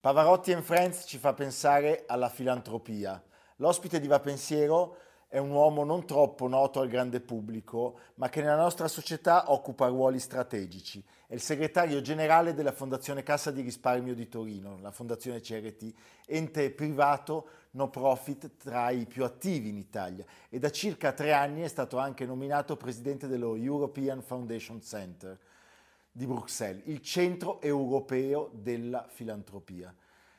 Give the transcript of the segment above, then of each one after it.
Pavarotti Friends ci fa pensare alla filantropia. L'ospite di Va Pensiero è un uomo non troppo noto al grande pubblico, ma che nella nostra società occupa ruoli strategici. È il segretario generale della Fondazione Cassa di Risparmio di Torino, la Fondazione CRT, ente privato no profit tra i più attivi in Italia e da circa tre anni è stato anche nominato presidente dello European Foundation Center di Bruxelles, il centro europeo della filantropia.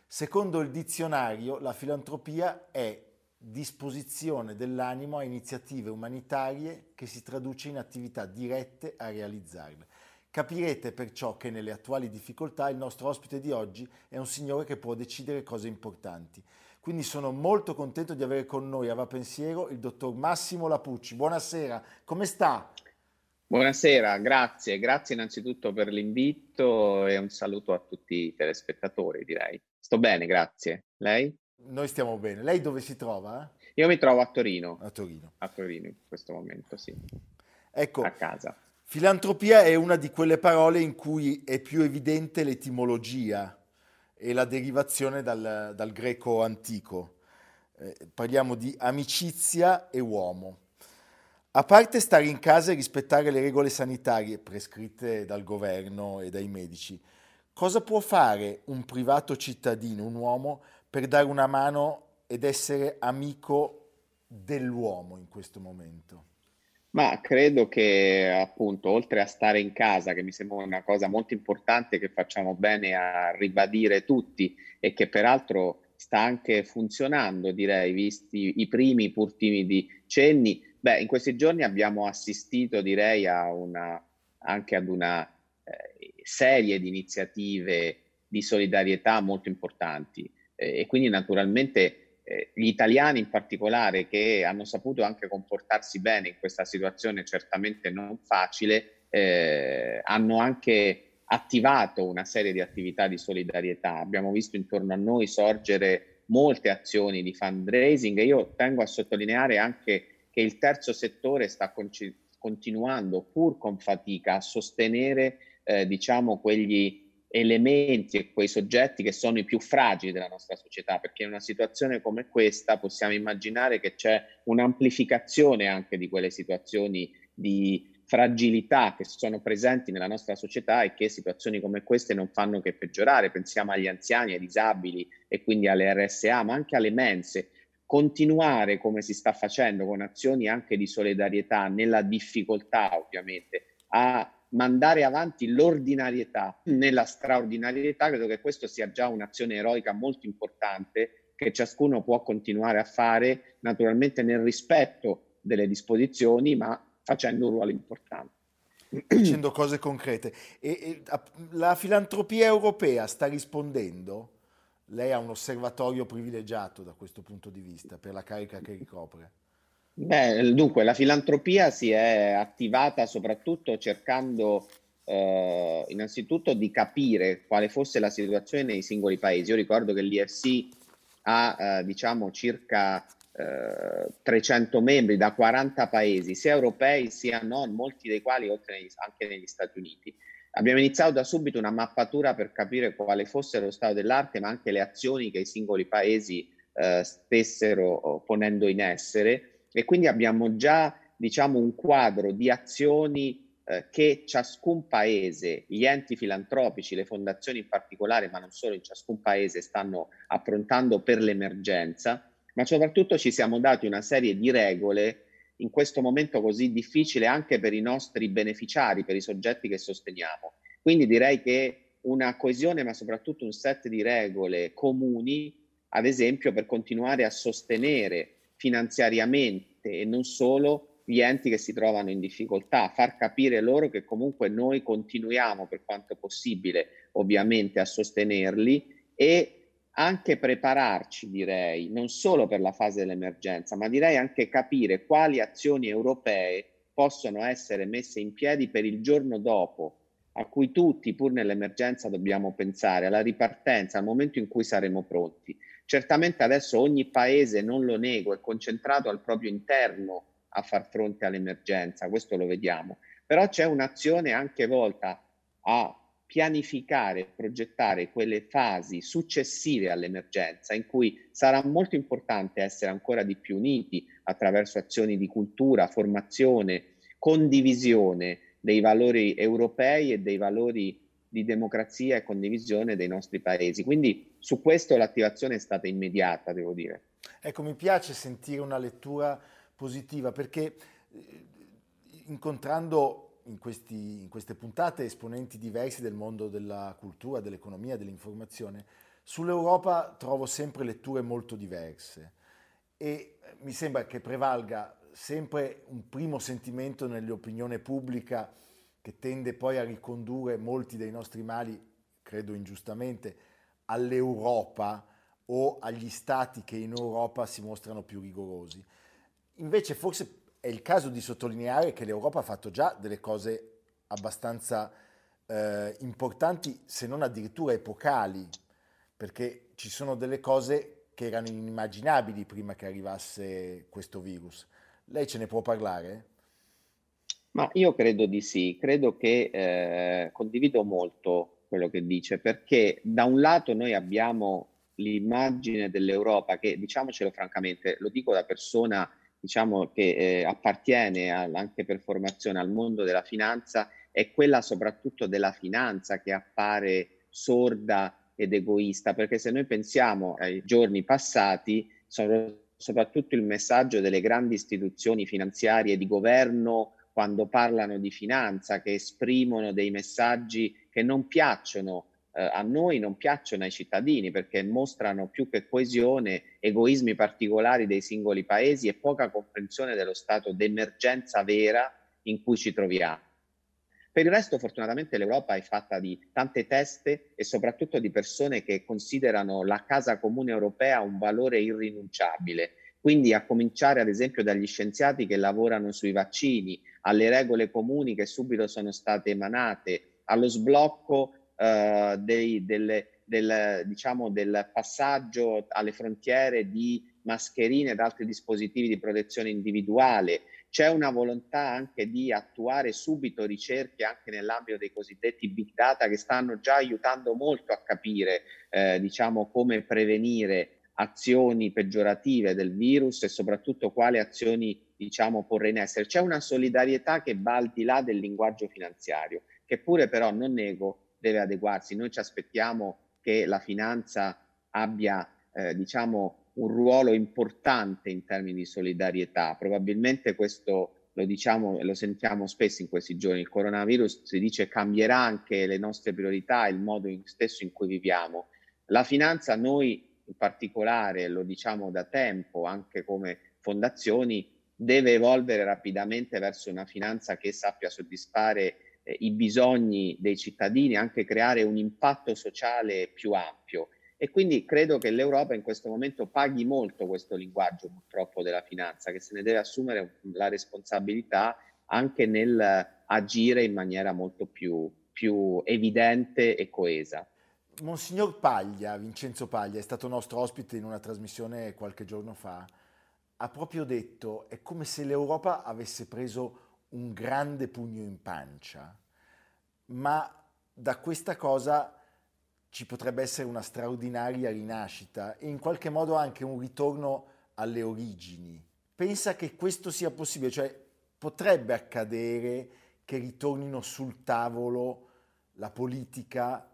Secondo il dizionario, la filantropia è disposizione dell'animo a iniziative umanitarie che si traduce in attività dirette a realizzarle. Capirete perciò che nelle attuali difficoltà il nostro ospite di oggi è un signore che può decidere cose importanti. Quindi sono molto contento di avere con noi a Va Pensiero il dottor Massimo Lapucci. Buonasera, come sta? Buonasera, grazie, grazie innanzitutto per l'invito e un saluto a tutti i telespettatori, direi. Sto bene, grazie. Lei? Noi stiamo bene. Lei dove si trova? Io mi trovo a Torino, A Torino. a Torino in questo momento, sì, Ecco, a casa. filantropia è una di quelle parole in cui è più evidente l'etimologia e la derivazione dal, dal greco antico. Eh, parliamo di amicizia e uomo. A parte stare in casa e rispettare le regole sanitarie prescritte dal governo e dai medici, cosa può fare un privato cittadino, un uomo, per dare una mano ed essere amico dell'uomo in questo momento? Ma credo che appunto, oltre a stare in casa, che mi sembra una cosa molto importante che facciamo bene a ribadire tutti e che peraltro sta anche funzionando, direi, visti i primi pur timidi cenni, beh, in questi giorni abbiamo assistito, direi, una, anche ad una eh, serie di iniziative di solidarietà molto importanti. Eh, e quindi naturalmente eh, gli italiani in particolare che hanno saputo anche comportarsi bene in questa situazione certamente non facile, eh, hanno anche attivato una serie di attività di solidarietà. Abbiamo visto intorno a noi sorgere molte azioni di fundraising e io tengo a sottolineare anche che il terzo settore sta conci- continuando, pur con fatica, a sostenere eh, diciamo quegli elementi e quei soggetti che sono i più fragili della nostra società, perché in una situazione come questa possiamo immaginare che c'è un'amplificazione anche di quelle situazioni di fragilità che sono presenti nella nostra società e che situazioni come queste non fanno che peggiorare. Pensiamo agli anziani, ai disabili e quindi alle RSA, ma anche alle mense. Continuare come si sta facendo con azioni anche di solidarietà nella difficoltà, ovviamente, a mandare avanti l'ordinarietà nella straordinarietà, credo che questo sia già un'azione eroica molto importante che ciascuno può continuare a fare, naturalmente nel rispetto delle disposizioni, ma facendo un ruolo importante. Facendo cose concrete. E, e, la filantropia europea sta rispondendo? Lei ha un osservatorio privilegiato da questo punto di vista per la carica che ricopre. Beh, dunque, la filantropia si è attivata soprattutto cercando eh, innanzitutto di capire quale fosse la situazione nei singoli paesi. Io ricordo che l'IFC ha, eh, diciamo, circa eh, 300 membri da 40 paesi, sia europei sia non, molti dei quali negli- anche negli Stati Uniti. Abbiamo iniziato da subito una mappatura per capire quale fosse lo stato dell'arte, ma anche le azioni che i singoli paesi eh, stessero oh, ponendo in essere e quindi abbiamo già diciamo un quadro di azioni eh, che ciascun paese, gli enti filantropici, le fondazioni in particolare, ma non solo in ciascun paese stanno approntando per l'emergenza ma soprattutto ci siamo dati una serie di regole in questo momento così difficile anche per i nostri beneficiari, per i soggetti che sosteniamo. Quindi direi che una coesione, ma soprattutto un set di regole comuni, ad esempio per continuare a sostenere finanziariamente e non solo gli enti che si trovano in difficoltà, far capire loro che comunque noi continuiamo per quanto possibile ovviamente a sostenerli e anche prepararci, direi, non solo per la fase dell'emergenza, ma direi anche capire quali azioni europee possono essere messe in piedi per il giorno dopo, a cui tutti, pur nell'emergenza, dobbiamo pensare, alla ripartenza, al momento in cui saremo pronti. Certamente adesso ogni paese, non lo nego, è concentrato al proprio interno a far fronte all'emergenza, questo lo vediamo, però c'è un'azione anche volta a pianificare, progettare quelle fasi successive all'emergenza in cui sarà molto importante essere ancora di più uniti attraverso azioni di cultura, formazione, condivisione dei valori europei e dei valori di democrazia e condivisione dei nostri paesi. Quindi su questo l'attivazione è stata immediata, devo dire. Ecco, mi piace sentire una lettura positiva perché eh, incontrando in, questi, in, queste puntate esponenti diversi del mondo della cultura, dell'economia, dell'informazione, sull'Europa trovo sempre letture molto diverse e mi sembra che prevalga sempre un primo sentimento nell'opinione pubblica che tende poi a ricondurre molti dei nostri mali, credo ingiustamente, all'Europa o agli stati che in Europa si mostrano più rigorosi. Invece forse è il caso di sottolineare che l'Europa ha fatto già delle cose abbastanza eh, importanti, se non addirittura epocali, perché ci sono delle cose che erano inimmaginabili prima che arrivasse questo virus. Lei ce ne può parlare? Ma io credo di sì, credo che eh, condivido molto quello che dice, perché da un lato noi abbiamo l'immagine dell'Europa che, diciamocelo francamente, lo dico da persona diciamo, che eh, appartiene al, anche per formazione al mondo della finanza è quella soprattutto della finanza che appare sorda ed egoista, perché se noi pensiamo ai giorni passati, sono soprattutto il messaggio delle grandi istituzioni finanziarie di governo quando parlano di finanza, che esprimono dei messaggi che non piacciono eh, a noi non piacciono ai cittadini perché mostrano più che coesione egoismi particolari dei singoli paesi e poca comprensione dello stato d'emergenza vera in cui ci troviamo. Per il resto, fortunatamente, l'Europa è fatta di tante teste e soprattutto di persone che considerano la casa comune europea un valore irrinunciabile. Quindi a cominciare ad esempio dagli scienziati che lavorano sui vaccini, alle regole comuni che subito sono state emanate, allo sblocco eh, dei, delle, del, diciamo, del passaggio alle frontiere di mascherine ed altri dispositivi di protezione individuale. C'è una volontà anche di attuare subito ricerche anche nell'ambito dei cosiddetti big data che stanno già aiutando molto a capire eh, diciamo, come prevenire azioni peggiorative del virus e soprattutto quali azioni diciamo, porre in essere. C'è una solidarietà che va al di là del linguaggio finanziario, che pure però non nego deve adeguarsi. Noi ci aspettiamo che la finanza abbia, eh, diciamo, un ruolo importante in termini di solidarietà. Probabilmente questo lo diciamo e lo sentiamo spesso in questi giorni. Il coronavirus si dice cambierà anche le nostre priorità, il modo in, stesso in cui viviamo. La finanza, noi in particolare, lo diciamo da tempo, anche come fondazioni, deve evolvere rapidamente verso una finanza che sappia soddisfare eh, i bisogni dei cittadini, anche creare un impatto sociale più ampio. E quindi credo che l'Europa in questo momento paghi molto questo linguaggio purtroppo della finanza, che se ne deve assumere la responsabilità anche nel agire in maniera molto più, più evidente e coesa. Monsignor Paglia, Vincenzo Paglia, è stato nostro ospite in una trasmissione qualche giorno fa, ha proprio detto è come se l'Europa avesse preso un grande pugno in pancia, ma da questa cosa ci potrebbe essere una straordinaria rinascita e in qualche modo anche un ritorno alle origini. Pensa che questo sia possibile, cioè potrebbe accadere che ritornino sul tavolo la politica,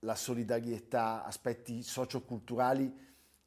la solidarietà, aspetti socioculturali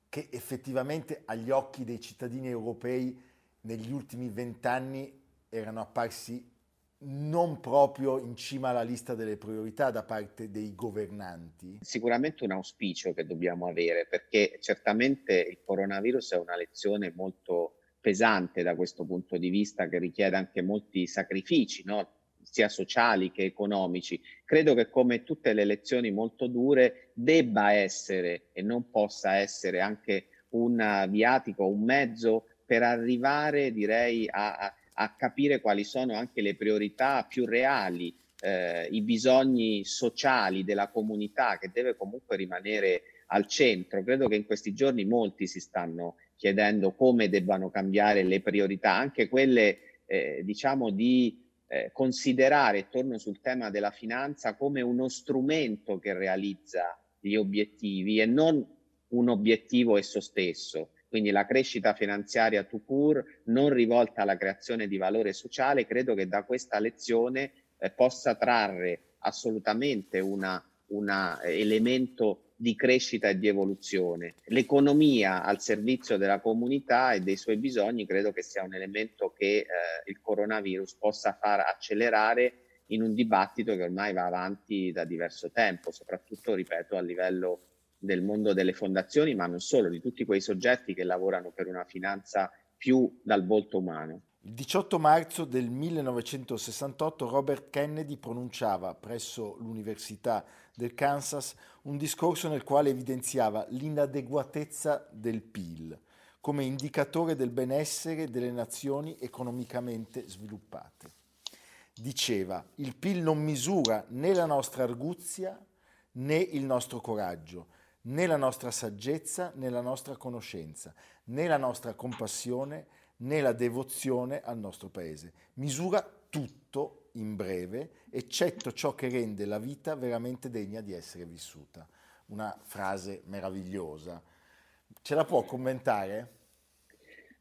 che effettivamente agli occhi dei cittadini europei negli ultimi vent'anni erano apparsi non proprio in cima alla lista delle priorità da parte dei governanti? Sicuramente un auspicio che dobbiamo avere perché certamente il coronavirus è una lezione molto pesante da questo punto di vista che richiede anche molti sacrifici, no? sia sociali che economici. Credo che come tutte le lezioni molto dure debba essere e non possa essere anche un viatico, un mezzo per arrivare, direi, a, a a capire quali sono anche le priorità più reali, eh, i bisogni sociali della comunità che deve comunque rimanere al centro. Credo che in questi giorni molti si stanno chiedendo come debbano cambiare le priorità, anche quelle eh, diciamo di eh, considerare, torno sul tema della finanza, come uno strumento che realizza gli obiettivi e non un obiettivo esso stesso quindi la crescita finanziaria to pur non rivolta alla creazione di valore sociale, credo che da questa lezione eh, possa trarre assolutamente un elemento di crescita e di evoluzione. L'economia al servizio della comunità e dei suoi bisogni credo che sia un elemento che eh, il coronavirus possa far accelerare in un dibattito che ormai va avanti da diverso tempo, soprattutto, ripeto, a livello del mondo delle fondazioni, ma non solo, di tutti quei soggetti che lavorano per una finanza più dal volto umano. Il 18 marzo del 1968 Robert Kennedy pronunciava presso l'Università del Kansas un discorso nel quale evidenziava l'inadeguatezza del PIL come indicatore del benessere delle nazioni economicamente sviluppate. Diceva, il PIL non misura né la nostra arguzia né il nostro coraggio, né la nostra saggezza né la nostra conoscenza, né la nostra compassione né la devozione al nostro paese. Misura tutto in breve, eccetto ciò che rende la vita veramente degna di essere vissuta. Una frase meravigliosa. Ce la può commentare?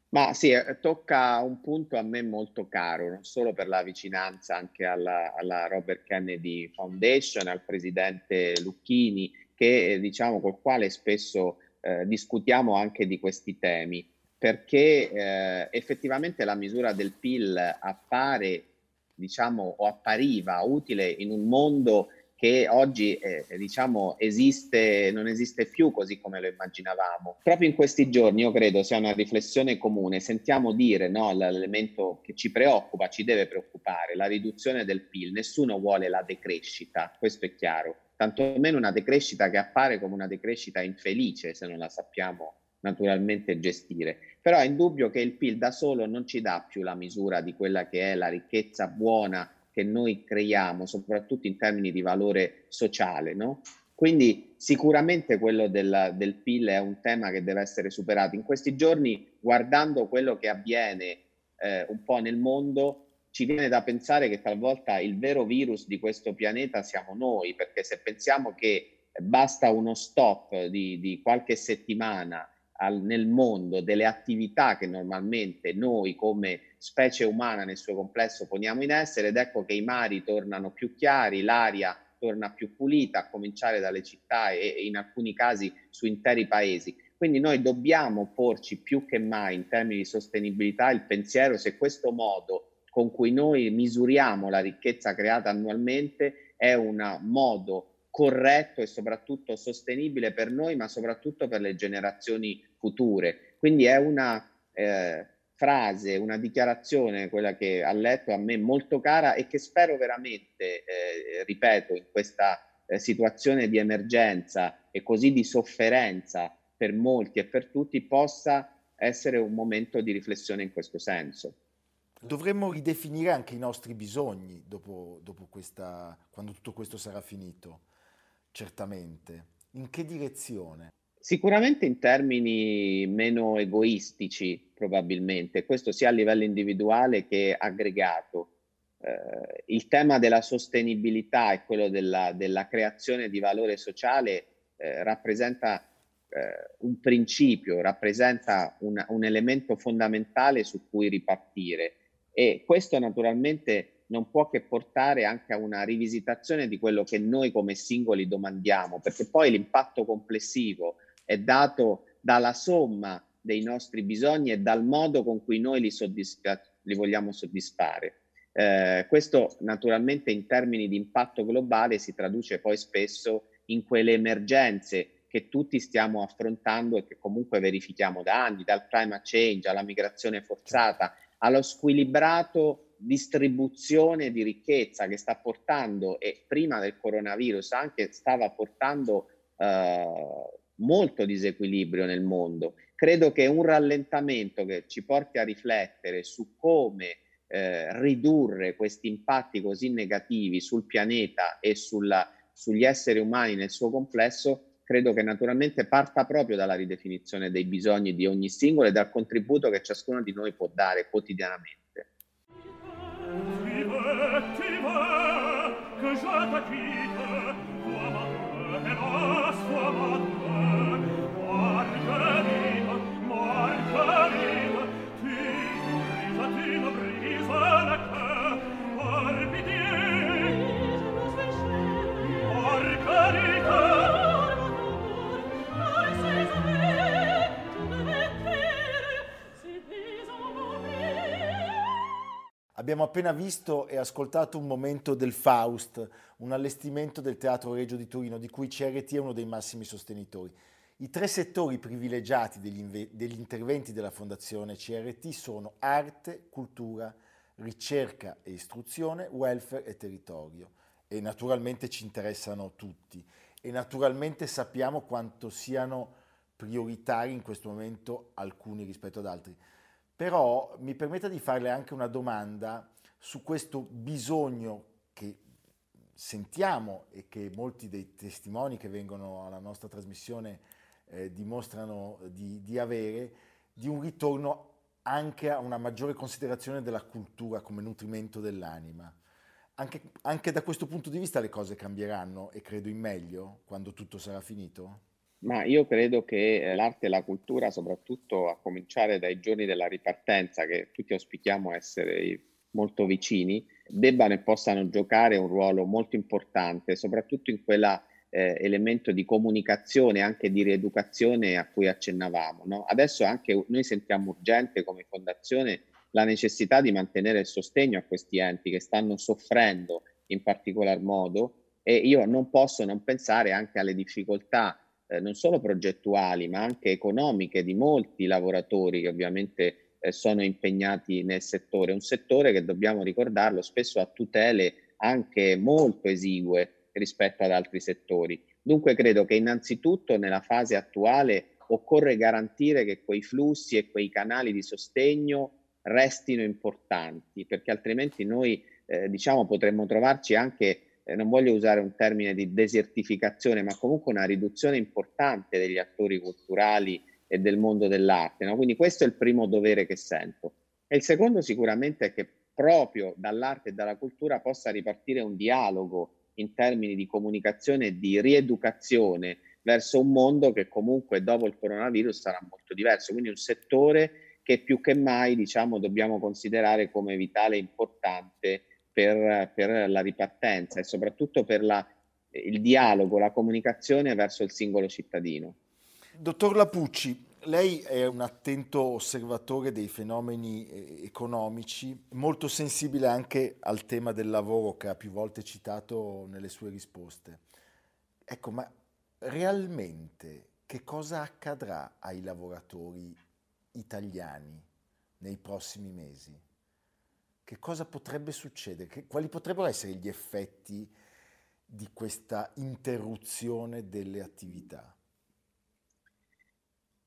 Ma sì, eh, tocca un punto a me molto caro, non solo per la vicinanza anche alla, alla Robert Kennedy Foundation, al presidente Lucchini, che eh, diciamo col quale spesso eh, discutiamo anche di questi temi, perché eh, effettivamente la misura del PIL appare, diciamo, o appariva utile in un mondo che oggi eh, diciamo esiste, non esiste più così come lo immaginavamo. Proprio in questi giorni io credo sia una riflessione comune, sentiamo dire no, l'elemento che ci preoccupa, ci deve preoccupare, la riduzione del PIL, nessuno vuole la decrescita, questo è chiaro, tantomeno una decrescita che appare come una decrescita infelice se non la sappiamo naturalmente gestire. Però è indubbio che il PIL da solo non ci dà più la misura di quella che è la ricchezza buona che noi creiamo, soprattutto in termini di valore sociale. No? Quindi sicuramente quello del, del PIL è un tema che deve essere superato. In questi giorni, guardando quello che avviene eh, un po' nel mondo, ci viene da pensare che talvolta il vero virus di questo pianeta siamo noi, perché se pensiamo che basta uno stop di, di qualche settimana al, nel mondo delle attività che normalmente noi come specie umana nel suo complesso poniamo in essere ed ecco che i mari tornano più chiari, l'aria torna più pulita, a cominciare dalle città e, e in alcuni casi su interi paesi. Quindi noi dobbiamo porci più che mai in termini di sostenibilità il pensiero se questo modo con cui noi misuriamo la ricchezza creata annualmente è un modo corretto e soprattutto sostenibile per noi, ma soprattutto per le generazioni future. Quindi è una eh, frase, una dichiarazione, quella che ha letto a me molto cara e che spero veramente, eh, ripeto, in questa eh, situazione di emergenza e così di sofferenza per molti e per tutti possa essere un momento di riflessione in questo senso. Dovremmo ridefinire anche i nostri bisogni dopo, dopo questa, quando tutto questo sarà finito, certamente. In che direzione? Sicuramente in termini meno egoistici, probabilmente, questo sia a livello individuale che aggregato. Eh, il tema della sostenibilità e quello della, della creazione di valore sociale eh, rappresenta eh, un principio, rappresenta un, un elemento fondamentale su cui ripartire e questo naturalmente non può che portare anche a una rivisitazione di quello che noi come singoli domandiamo, perché poi l'impatto complessivo è dato dalla somma dei nostri bisogni e dal modo con cui noi li, soddisfa- li vogliamo soddisfare. Eh, questo naturalmente in termini di impatto globale si traduce poi spesso in quelle emergenze che tutti stiamo affrontando e che comunque verifichiamo da anni, dal climate change alla migrazione forzata, allo squilibrato distribuzione di ricchezza che sta portando e prima del coronavirus anche stava portando eh, molto disequilibrio nel mondo. Credo che un rallentamento che ci porti a riflettere su come eh, ridurre questi impatti così negativi sul pianeta e sulla, sugli esseri umani nel suo complesso, credo che naturalmente parta proprio dalla ridefinizione dei bisogni di ogni singolo e dal contributo che ciascuno di noi può dare quotidianamente. Abbiamo appena visto e ascoltato un momento del Faust, un allestimento del Teatro Regio di Torino, di cui CRT è uno dei massimi sostenitori. I tre settori privilegiati degli, inve- degli interventi della Fondazione CRT sono arte, cultura, ricerca e istruzione, welfare e territorio. E naturalmente ci interessano tutti. E naturalmente sappiamo quanto siano prioritari in questo momento alcuni rispetto ad altri. Però mi permetta di farle anche una domanda su questo bisogno che sentiamo e che molti dei testimoni che vengono alla nostra trasmissione eh, dimostrano di, di avere, di un ritorno anche a una maggiore considerazione della cultura come nutrimento dell'anima. Anche, anche, da questo punto di vista le cose cambieranno e credo in meglio quando tutto sarà finito? Ma io credo che eh, l'arte e la cultura, soprattutto a cominciare dai giorni della ripartenza, che tutti auspichiamo essere molto vicini, debbano e possano giocare un ruolo molto importante, soprattutto in quell'elemento eh, di comunicazione, anche di rieducazione a cui accennavamo. No? Adesso anche noi sentiamo urgente come fondazione la necessità di mantenere il sostegno a questi enti che stanno soffrendo in particolar modo e io non posso non pensare anche alle difficoltà eh, non solo progettuali ma anche economiche di molti lavoratori che ovviamente eh, sono impegnati nel settore, un settore che dobbiamo ricordarlo spesso ha tutele anche molto esigue rispetto ad altri settori. Dunque credo che innanzitutto nella fase attuale occorre garantire che quei flussi e quei canali di sostegno restino importanti, perché altrimenti noi eh, diciamo potremmo trovarci anche eh, non voglio usare un termine di desertificazione, ma comunque una riduzione importante degli attori culturali e del mondo dell'arte. No? Quindi questo è il primo dovere che sento. E il secondo sicuramente è che proprio dall'arte e dalla cultura possa ripartire un dialogo in termini di comunicazione e di rieducazione verso un mondo che comunque dopo il coronavirus sarà molto diverso, quindi un settore che più che mai diciamo, dobbiamo considerare come vitale e importante per, per la ripartenza e soprattutto per la, il dialogo, la comunicazione verso il singolo cittadino. Dottor Lapucci, lei è un attento osservatore dei fenomeni eh, economici, molto sensibile anche al tema del lavoro che ha più volte citato nelle sue risposte. Ecco, ma realmente che cosa accadrà ai lavoratori italiani nei prossimi mesi? Che cosa potrebbe succedere? Che, quali potrebbero essere gli effetti di questa interruzione delle attività?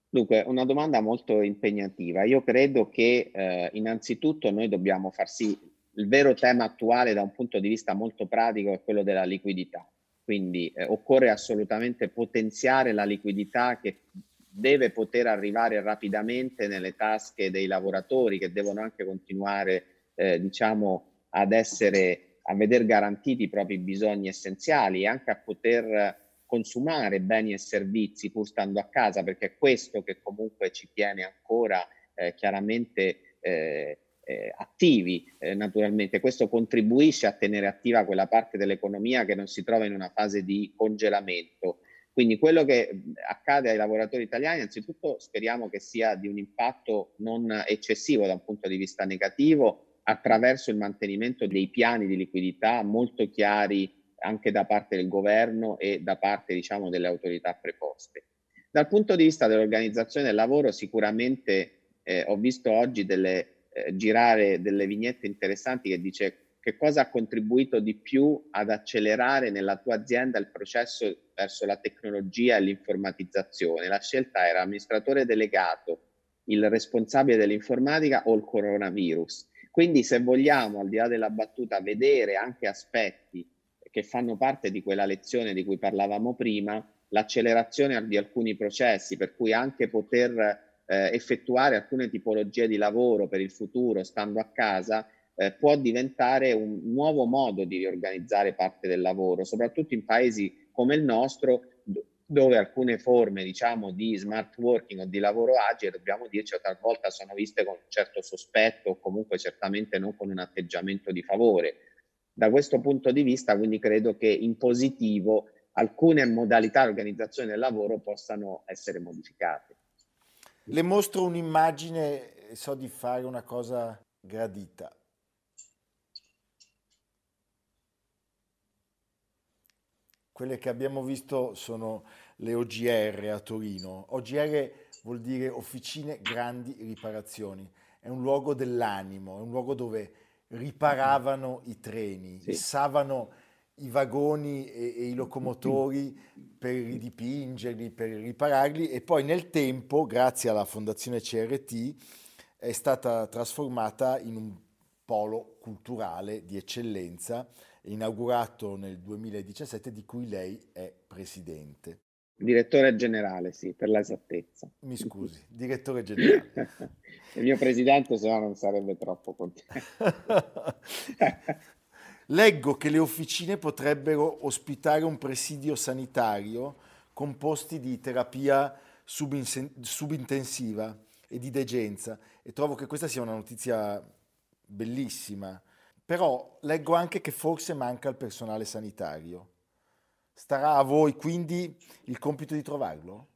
Dunque, una domanda molto impegnativa. Io credo che eh, innanzitutto noi dobbiamo far sì, il vero tema attuale da un punto di vista molto pratico è quello della liquidità. Quindi eh, occorre assolutamente potenziare la liquidità che deve poter arrivare rapidamente nelle tasche dei lavoratori che devono anche continuare eh, diciamo, ad essere, a veder garantiti i propri bisogni essenziali e anche a poter consumare beni e servizi pur stando a casa, perché è questo che comunque ci tiene ancora eh, chiaramente eh, eh, attivi eh, naturalmente. Questo contribuisce a tenere attiva quella parte dell'economia che non si trova in una fase di congelamento. Quindi quello che accade ai lavoratori italiani, anzitutto speriamo che sia di un impatto non eccessivo da un punto di vista negativo attraverso il mantenimento dei piani di liquidità molto chiari anche da parte del governo e da parte diciamo, delle autorità preposte. Dal punto di vista dell'organizzazione del lavoro sicuramente eh, ho visto oggi delle, eh, girare delle vignette interessanti che dice che cosa ha contribuito di più ad accelerare nella tua azienda il processo verso la tecnologia e l'informatizzazione. La scelta era amministratore delegato, il responsabile dell'informatica o il coronavirus. Quindi se vogliamo, al di là della battuta, vedere anche aspetti che fanno parte di quella lezione di cui parlavamo prima, l'accelerazione di alcuni processi, per cui anche poter eh, effettuare alcune tipologie di lavoro per il futuro stando a casa eh, può diventare un nuovo modo di riorganizzare parte del lavoro, soprattutto in paesi come il nostro, dove alcune forme diciamo di smart working o di lavoro agile, dobbiamo dirci, talvolta sono viste con un certo sospetto o comunque certamente non con un atteggiamento di favore. Da questo punto di vista, quindi credo che in positivo alcune modalità di organizzazione del lavoro possano essere modificate. Le mostro un'immagine, so di fare una cosa gradita. Quelle che abbiamo visto sono le OGR a Torino. OGR vuol dire Officine Grandi Riparazioni. È un luogo dell'animo, è un luogo dove riparavano i treni, sì. issavano i vagoni e, e, i locomotori per ridipingerli, per ripararli e poi nel tempo, grazie alla Fondazione CRT, è stata trasformata in un polo culturale di eccellenza inaugurato nel 2017 di cui lei è presidente. Direttore generale, sì, per l'esattezza. Mi scusi, direttore generale. Il mio presidente se no non sarebbe troppo contento. Leggo che le officine potrebbero ospitare un presidio sanitario con posti di terapia subintensiva e di degenza e trovo che questa sia una notizia bellissima però leggo anche che forse manca il personale sanitario. Starà a voi quindi il compito di trovarlo?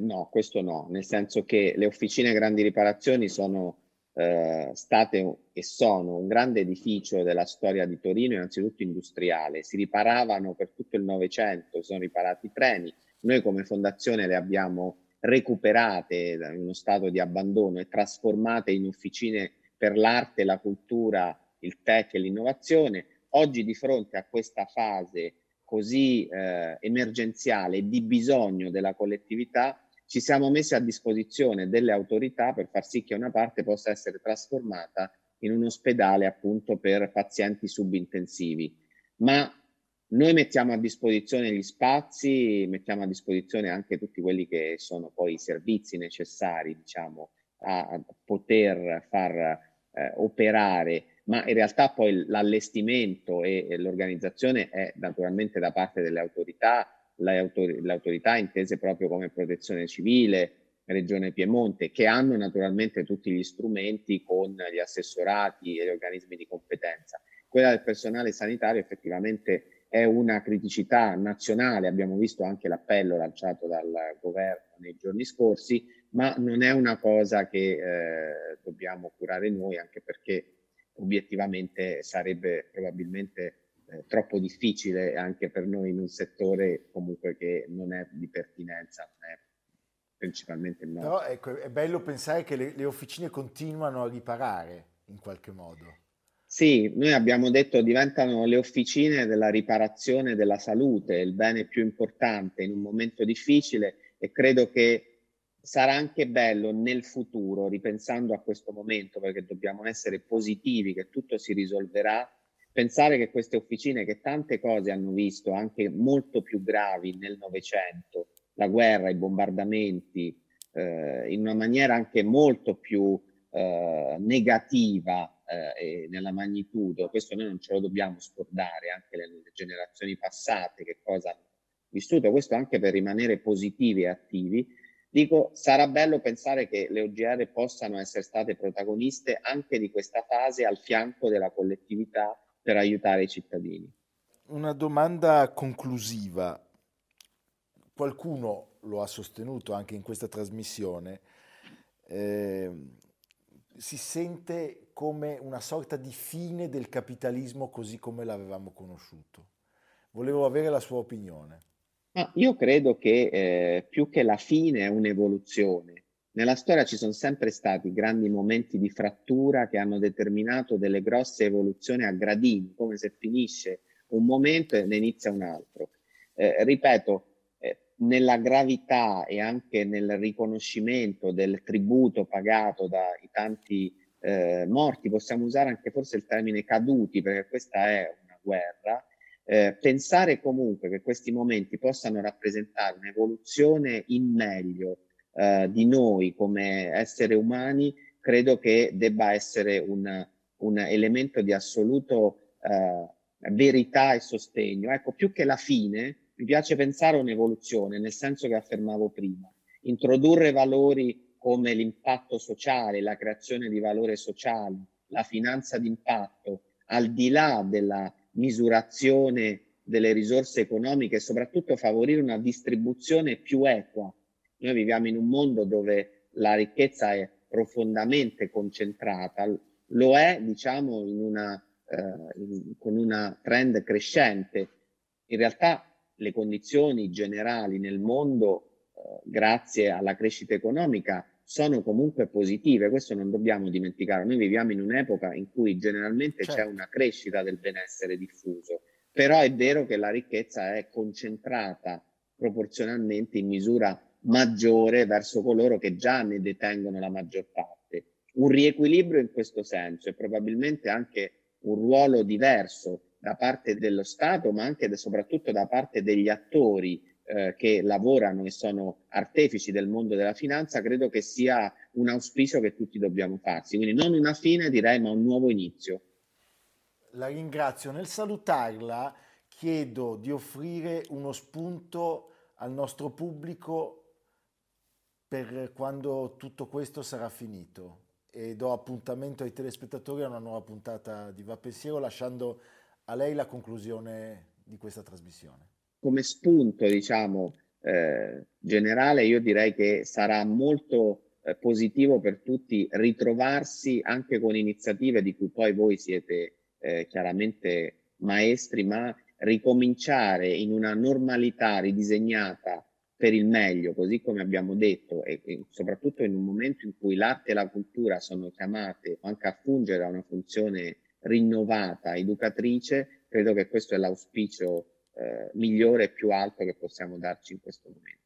No, questo no, nel senso che le officine grandi riparazioni sono eh, state e sono un grande edificio della storia di Torino, innanzitutto industriale. Si riparavano per tutto il Novecento, sono riparati i treni. Noi come fondazione le abbiamo recuperate in uno stato di abbandono e trasformate in officine per l'arte la cultura il tech e l'innovazione. Oggi di fronte a questa fase così eh, emergenziale di bisogno della collettività, ci siamo messi a disposizione delle autorità per far sì che una parte possa essere trasformata in un ospedale appunto per pazienti subintensivi. Ma noi mettiamo a disposizione gli spazi, mettiamo a disposizione anche tutti quelli che sono poi i servizi necessari, diciamo, a, a poter far eh, operare ma in realtà poi l'allestimento e, e l'organizzazione è naturalmente da parte delle autorità, le, autor- le autorità intese proprio come protezione civile, Regione Piemonte, che hanno naturalmente tutti gli strumenti con gli assessorati e gli organismi di competenza. Quella del personale sanitario effettivamente è una criticità nazionale, abbiamo visto anche l'appello lanciato dal governo nei giorni scorsi, ma non è una cosa che eh, dobbiamo curare noi, anche perché obiettivamente sarebbe probabilmente eh, troppo difficile anche per noi in un settore comunque che non è di pertinenza, non è principalmente nostro. Però ecco, è bello pensare che le, le officine continuano a riparare in qualche modo. Sì, noi abbiamo detto diventano le officine della riparazione della salute, il bene più importante in un momento difficile e credo che sarà anche bello nel futuro, ripensando a questo momento, perché dobbiamo essere positivi che tutto si risolverà, pensare che queste officine che tante cose hanno visto, anche molto più gravi nel Novecento, la guerra, i bombardamenti, eh, in una maniera anche molto più eh, negativa eh, nella magnitudo, questo noi non ce lo dobbiamo scordare, anche le, le generazioni passate che cosa hanno vissuto, questo anche per rimanere positivi e attivi, Dico, sarà bello pensare che le OGR possano essere state protagoniste anche di questa fase al fianco della collettività per aiutare i cittadini. Una domanda conclusiva. qualcuno lo ha sostenuto anche in questa trasmissione, eh, si sente come una sorta di fine del capitalismo così come l'avevamo conosciuto. Volevo avere la sua opinione. Ma io credo che eh, più che la fine è un'evoluzione. Nella storia ci sono sempre stati grandi momenti di frattura che hanno determinato delle grosse evoluzioni a gradini, come se finisce un momento e ne inizia un altro. Eh, ripeto, eh, nella gravità e anche nel riconoscimento del tributo pagato dai tanti eh, morti, possiamo usare anche forse il termine caduti, perché questa è una guerra, eh, pensare comunque che questi momenti possano rappresentare un'evoluzione in meglio eh, di noi come esseri umani, credo che debba essere un, un elemento di assoluto eh, verità e sostegno. Ecco, più che la fine, mi piace pensare a un'evoluzione, nel senso che affermavo prima. Introdurre valori come l'impatto sociale, la creazione di valore sociale, la finanza d'impatto, al di là della misurazione delle risorse economiche e soprattutto favorire una distribuzione più equa. Noi viviamo in un mondo dove la ricchezza è profondamente concentrata, lo è diciamo una, eh, in, con una trend crescente. In realtà le condizioni generali nel mondo, eh, grazie alla crescita economica, sono comunque positive, questo non dobbiamo dimenticare. Noi viviamo in un'epoca in cui generalmente certo. c'è una crescita del benessere diffuso, però è vero che la ricchezza è concentrata proporzionalmente in misura maggiore verso coloro che già ne detengono la maggior parte. Un riequilibrio in questo senso e probabilmente anche un ruolo diverso da parte dello Stato, ma anche e soprattutto da parte degli attori eh, che lavorano e sono artefici del mondo della finanza, credo che sia un auspicio che tutti dobbiamo farsi. Quindi non una fine, direi, ma un nuovo inizio. La ringrazio. Nel salutarla chiedo di offrire uno spunto al nostro pubblico per quando tutto questo sarà finito e do appuntamento ai telespettatori a una nuova puntata di Va Pensiero lasciando a lei la conclusione di questa trasmissione come spunto, diciamo, eh, generale, io direi che sarà molto eh, positivo per tutti ritrovarsi anche con iniziative di cui poi voi siete eh, chiaramente maestri, ma ricominciare in una normalità ridisegnata per il meglio, così come abbiamo detto, e, e, soprattutto in un momento in cui l'arte e la cultura sono chiamate anche a fungere a una funzione rinnovata, educatrice, credo che questo è l'auspicio eh, migliore e più alto che possiamo darci in questo momento.